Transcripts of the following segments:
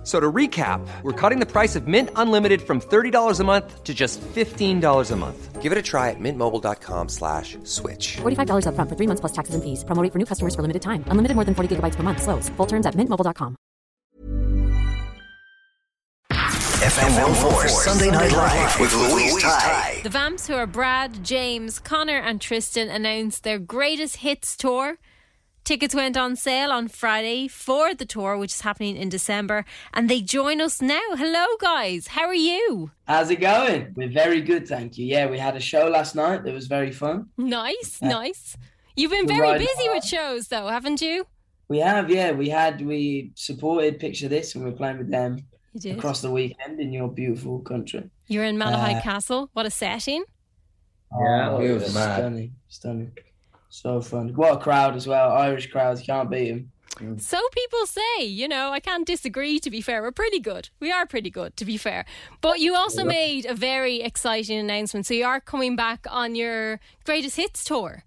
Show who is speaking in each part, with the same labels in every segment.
Speaker 1: F- So to recap, we're cutting the price of Mint Unlimited from $30 a month to just $15 a month.
Speaker 2: Give it a try at mintmobile.com slash switch.
Speaker 3: $45 upfront for three months plus taxes and fees. Promo rate for new customers for limited time. Unlimited more than 40 gigabytes per month. Slows. Full terms at mintmobile.com.
Speaker 4: FM 104 Sunday Night Live with Louise Ty.
Speaker 5: The Vamps, who are Brad, James, Connor, and Tristan, announced their greatest hits tour. Tickets went on sale on Friday for the tour, which is happening in December, and they join us now. Hello, guys. How are you?
Speaker 6: How's it going? We're very good, thank you. Yeah, we had a show last night It was very fun.
Speaker 5: Nice, nice. You've been very busy
Speaker 6: hard.
Speaker 5: with shows, though, haven't you?
Speaker 6: We have, yeah, we had, we supported Picture This and we're playing with them across the weekend in your beautiful country.
Speaker 5: You're in Malahide
Speaker 6: Uh,
Speaker 5: Castle. What a setting.
Speaker 7: Yeah,
Speaker 6: Oh,
Speaker 7: it was mad.
Speaker 6: Stunning, stunning. So fun. What a crowd as well. Irish crowds, you can't beat them.
Speaker 5: So people say, you know, I can't disagree, to be fair. We're pretty good. We are pretty good, to be fair. But you also made a very exciting announcement. So you are coming back on your greatest hits tour.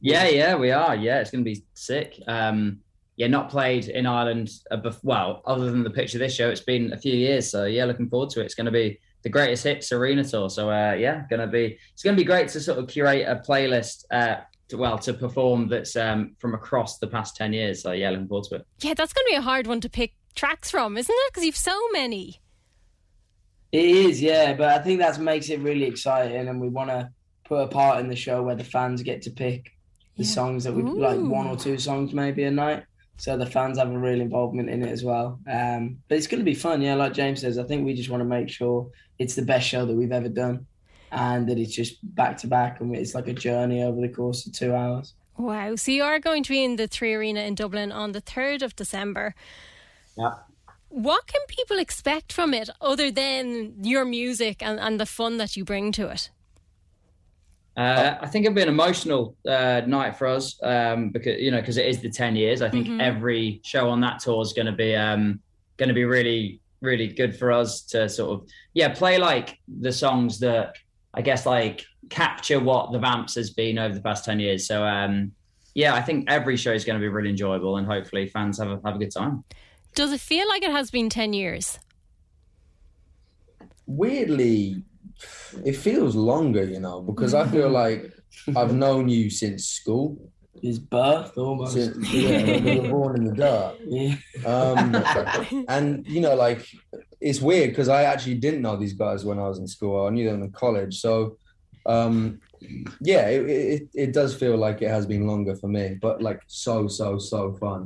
Speaker 7: Yeah, yeah, we are. Yeah, it's going to be sick. Um, yeah, not played in Ireland. Uh, bef- well, other than the picture of this show, it's been a few years. So yeah, looking forward to it. It's going to be the greatest hits arena tour. So uh, yeah, going to be. It's going to be great to sort of curate a playlist. Uh, to, well, to perform that's um, from across the past ten years. So yeah, looking forward to it.
Speaker 5: Yeah, that's going to be a hard one to pick tracks from, isn't it? Because you've so many.
Speaker 6: It is, yeah, but I think that makes it really exciting and we want to put a part in the show where the fans get to pick the
Speaker 5: Yeah.
Speaker 6: songs that we like one or two songs maybe a night. So the fans have a real involvement in it as well. Um, but it's going to be fun, yeah. Like James says, I think we just want to make sure it's the best show that we've ever done, and that it's just back to back, and it's like a journey over the course of two hours.
Speaker 5: Wow. So you are going to be in the Three Arena in Dublin on the 3rd of December.
Speaker 7: Yeah.
Speaker 5: What can people expect from it other than your music and, and the fun that you bring to it?
Speaker 7: Uh, I think it'll be an emotional uh, night for us um, because you know because it is the ten years. I think
Speaker 5: Mhm.
Speaker 7: every show on that tour is going to be um, going to be really really good for us to sort of yeah play like the songs that I guess like capture what the Vamps has been over the past ten years. So um, yeah, I think every show is going to be really enjoyable and hopefully fans have a, have a good time.
Speaker 5: Does it feel like it has been 10 years?
Speaker 8: weirdly it feels longer you know because i feel like i've known you since school
Speaker 6: His birth almost.
Speaker 8: since yeah, we were born in the dark
Speaker 6: Yeah.
Speaker 8: um and you know like it's weird because i actually didn't know these guys when i was in school i knew them in college so um yeah it, it, it does feel like it has been longer for me but like so so so fun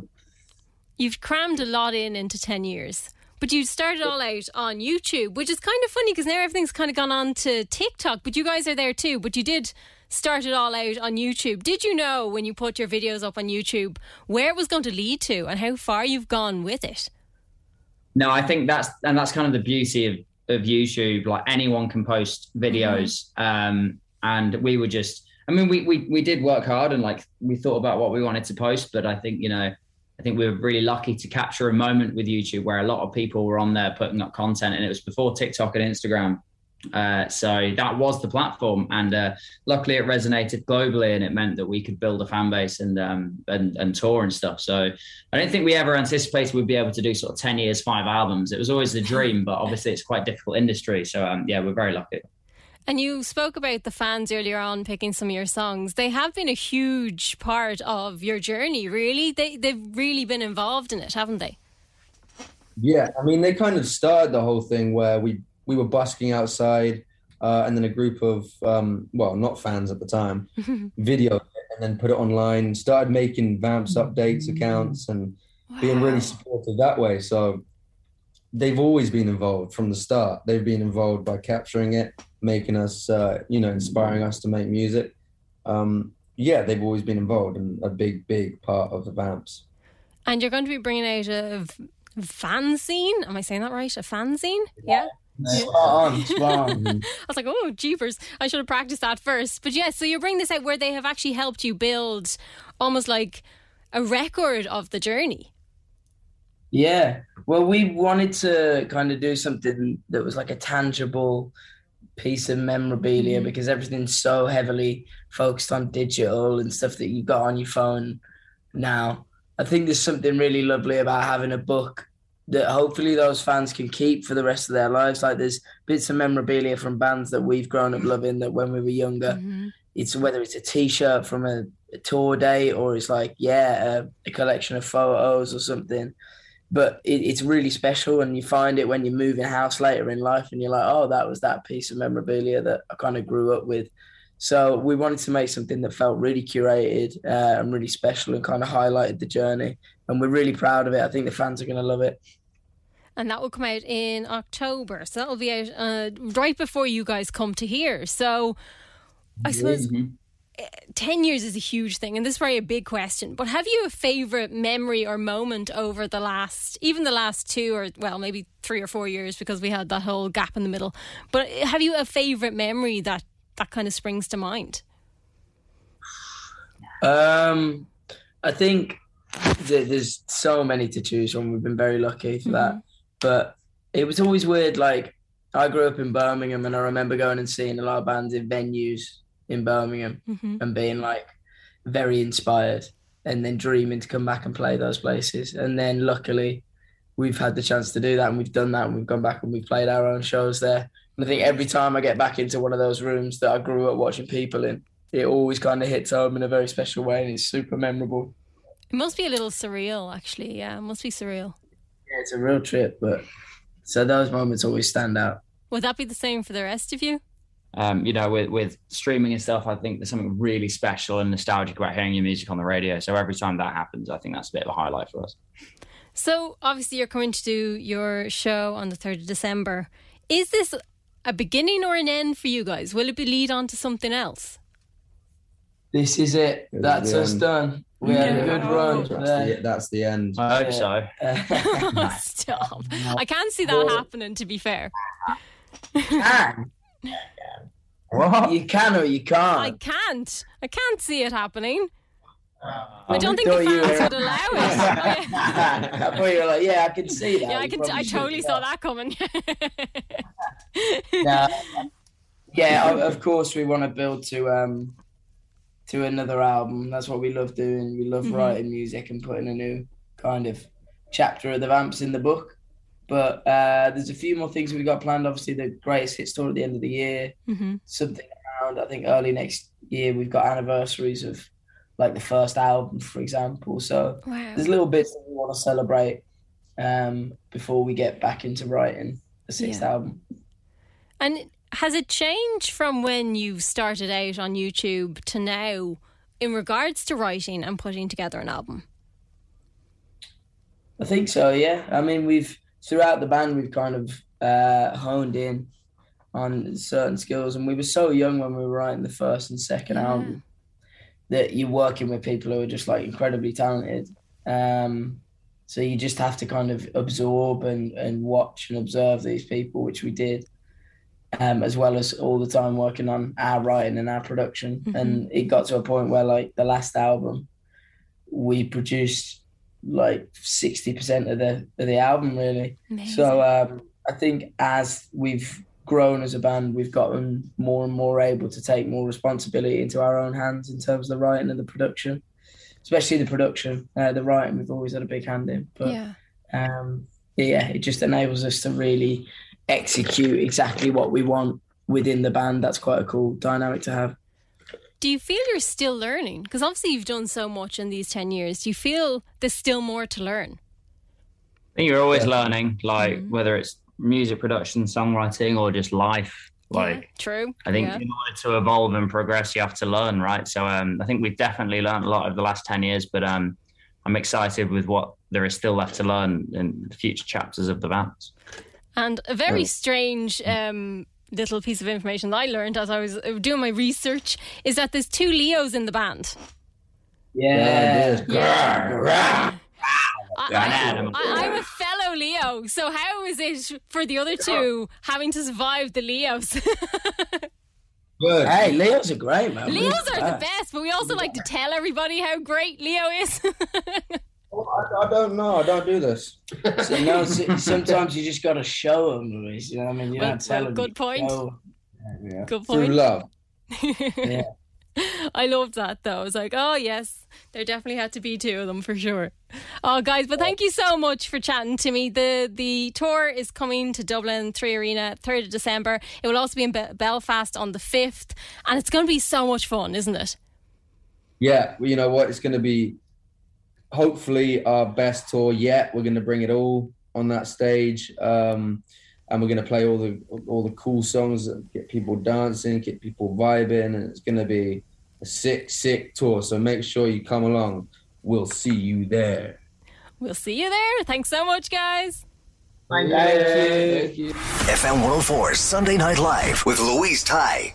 Speaker 5: You've crammed a lot in into 10 years. But you started all out on YouTube, which is kind of funny because now everything's kind of gone on to TikTok, but you guys are there too. But you did start it all out on YouTube. Did you know when you put your videos up on YouTube where it was going to lead to and how far you've gone with it?
Speaker 7: No, I think that's and that's kind of the beauty of of YouTube. Like anyone can post videos, um, and we were just. I mean, we we we did work hard and like we thought about what we wanted to post, but I think you know, I think we were really lucky to capture a moment with YouTube where a lot of people were on there putting up content, and it was before TikTok and Instagram. Uh, so that was the platform, and uh, luckily it resonated globally, and it meant that we could build a fan base and um, and and tour and stuff. So I don't think we ever anticipated we'd be able to do sort of 10 years, five albums. It was always the dream, but obviously it's quite difficult industry. So, um, yeah, we're very lucky.
Speaker 5: And you spoke about the fans earlier on picking some of your songs. They have been a huge part of your journey, really. They they've really been involved in it, haven't they?
Speaker 8: Yeah, I mean, they kind of started the whole thing where we we were busking outside, uh, and then a group of um, well, not fans at the time, videoed it and then put it online. Started making Vamps updates accounts and being really supportive that way. So they've always been involved from the start. They've been involved by capturing it, making us, uh, you know, inspiring us to make music. Um, yeah, they've always been involved and a big, big part of the Vamps.
Speaker 5: And you're going to be bringing out a v- fanzine. Am I saying that right? A fanzine? Yeah.
Speaker 6: Spot on, spot on.
Speaker 5: I was like, oh, jeepers. I should have practiced that first. But yeah, so you bring this out where they have actually helped you build almost like a record of the journey.
Speaker 6: Yeah. Well, we wanted to kind of do something that was like a tangible piece of memorabilia
Speaker 5: Mhm.
Speaker 6: because everything's so heavily focused on digital and stuff that you've got on your phone now. I think there's something really lovely about having a book that hopefully those fans can keep for the rest of their lives. Like there's bits of memorabilia from bands that we've grown up loving that when we were younger,
Speaker 5: Mhm.
Speaker 6: it's whether it's a t-shirt from a, a tour date or it's like yeah a, a collection of photos or something but it, it's really special and you find it when you move in house later in life and you're like oh that was that piece of memorabilia that i kind of grew up with so we wanted to make something that felt really curated uh, and really special and kind of highlighted the journey and we're really proud of it i think the fans are going to love it
Speaker 5: And that will come out in October. So that'll be out uh, right before you guys come to here. So I suppose
Speaker 7: Mhm.
Speaker 5: 10 years is a huge thing. And this is probably a big question. But have you a favourite memory or moment over the last, even the last two or, well, maybe three or four years because we had that whole gap in the middle. But have you a favourite memory that, that kind of springs to mind?
Speaker 6: Um, I think th- there's so many to choose from. We've been very lucky for that. But it was always weird. Like I grew up in Birmingham, and I remember going and seeing a lot of bands in venues in Birmingham
Speaker 5: Mm-hmm.
Speaker 6: and being like very inspired, and then dreaming to come back and play those places. And then luckily, we've had the chance to do that, and we've done that, and we've gone back and we've played our own shows there. And I think every time I get back into one of those rooms that I grew up watching people in, it always kind of hits home in a very special way, and it's super memorable.
Speaker 5: It must be a little surreal, actually. Yeah, it must be surreal.
Speaker 6: Yeah, it's a real trip, but so those moments always stand out.
Speaker 5: Would that be the same for the rest of you?
Speaker 7: Um, you know, with, with streaming and stuff, I think there's something really special and nostalgic about hearing your music on the radio. So every time that happens, I think that's a bit of a highlight for us.
Speaker 5: So obviously you're coming to do your show on the 3rd of December. Is this a beginning or an end for you guys? Will it be lead on to something else?
Speaker 6: This is it.
Speaker 8: This is
Speaker 6: That's us
Speaker 8: end.
Speaker 6: done. We had a good run.
Speaker 8: That's, the, that's the end.
Speaker 7: I hope
Speaker 6: Yeah.
Speaker 7: so.
Speaker 5: Stop. I can't see that happening, to be fair.
Speaker 6: can.
Speaker 8: What?
Speaker 6: You can or you can't.
Speaker 5: I
Speaker 6: can't.
Speaker 5: I can't see it happening.
Speaker 6: Oh,
Speaker 5: I don't think the fans
Speaker 6: were-
Speaker 5: would allow it.
Speaker 6: I thought you were like, yeah, I can see that.
Speaker 5: yeah, I can.
Speaker 6: probably
Speaker 5: I
Speaker 6: should
Speaker 5: totally saw
Speaker 6: that.
Speaker 5: that coming.
Speaker 6: No. Yeah, of- of course we want to build to um to another album. That's what we love doing. We love
Speaker 5: Mhm.
Speaker 6: writing music and putting a new kind of chapter of the Vamps in the book. But uh, there's a few more things we've got planned. Obviously, the greatest hit tour at the end of the year.
Speaker 5: hmm
Speaker 6: Something around, I think, early next year. We've got anniversaries of like the first album, for example. So
Speaker 5: Wow.
Speaker 6: there's little bits that we want to celebrate um, before we get back into writing the sixth
Speaker 5: Yeah.
Speaker 6: album.
Speaker 5: And has it changed from when you started out on YouTube to now in regards to writing and putting together an album?
Speaker 6: I think so. Yeah. I mean, we've throughout the band we've kind of uh, honed in on certain skills, and we were so young when we were writing the first and second
Speaker 5: Yeah.
Speaker 6: album that you're working with people who are just like incredibly talented. Um, so you just have to kind of absorb and and watch and observe these people, which we did. Um, as well as all the time working on our writing and our production,
Speaker 5: Mhm.
Speaker 6: and it got to a point where, like the last album, we produced like sixty percent of the of the album really.
Speaker 5: Amazing.
Speaker 6: So um, I think as we've grown as a band, we've gotten more and more able to take more responsibility into our own hands in terms of the writing and the production, especially the production. Uh, the writing we've always had a big hand in, but
Speaker 5: yeah.
Speaker 6: um, yeah, it just enables us to really execute exactly what we want within the band. That's quite a cool dynamic to have.
Speaker 5: Do you feel you're still learning? Because obviously you've done so much in these 10 years. Do you feel there's still more to learn?
Speaker 7: I think you're always learning, like
Speaker 5: Mhm.
Speaker 7: whether it's music production, songwriting, or just life. Like,
Speaker 5: Yeah, true.
Speaker 7: I think
Speaker 5: Yeah.
Speaker 7: in order to evolve and progress, you have to learn, right? So um, I think we've definitely learned a lot over the last 10 years, but um, I'm excited with what there is still left to learn in the future chapters of the Vamps.
Speaker 5: And a very strange um, little piece of information that I learned as I was uh, doing my research is that there's two Leos in the band.
Speaker 6: Yeah.
Speaker 5: Yeah. I,
Speaker 7: An animal.
Speaker 5: I, I'm a fellow Leo, so how is it for the other two having to survive the Leos?
Speaker 8: Good.
Speaker 6: Hey, Leos are great, man.
Speaker 5: Leos are the best, but we also like to tell everybody how great Leo is.
Speaker 8: I, I don't know. I don't do this.
Speaker 6: So no, s- sometimes you just got to show them. You know what I mean? You
Speaker 5: Well-
Speaker 6: don't tell
Speaker 5: well,
Speaker 6: them.
Speaker 5: good
Speaker 6: you
Speaker 5: point.
Speaker 6: show. Yeah.
Speaker 5: Good
Speaker 8: Through
Speaker 5: point.
Speaker 8: love.
Speaker 6: Yeah.
Speaker 5: I loved that though. I was like, oh yes, there definitely had to be two of them for sure. Oh guys, but thank you so much for chatting to me. The the tour is coming to Dublin Three Arena third of December. It will also be in Be- Belfast on the fifth, and it's going to be so much fun, isn't it?
Speaker 8: Yeah, well, you know what? It's going to be hopefully our best tour yet. We're going to bring it all on that stage, um, and we're going to play all the all the cool songs that get people dancing, get people vibing, and it's going to be a sick, sick tour. So make sure you come along. We'll see you there.
Speaker 5: We'll see you there. Thanks so much, guys.
Speaker 6: Thank you.
Speaker 4: FM 104 Sunday Night Live with Louise Ty.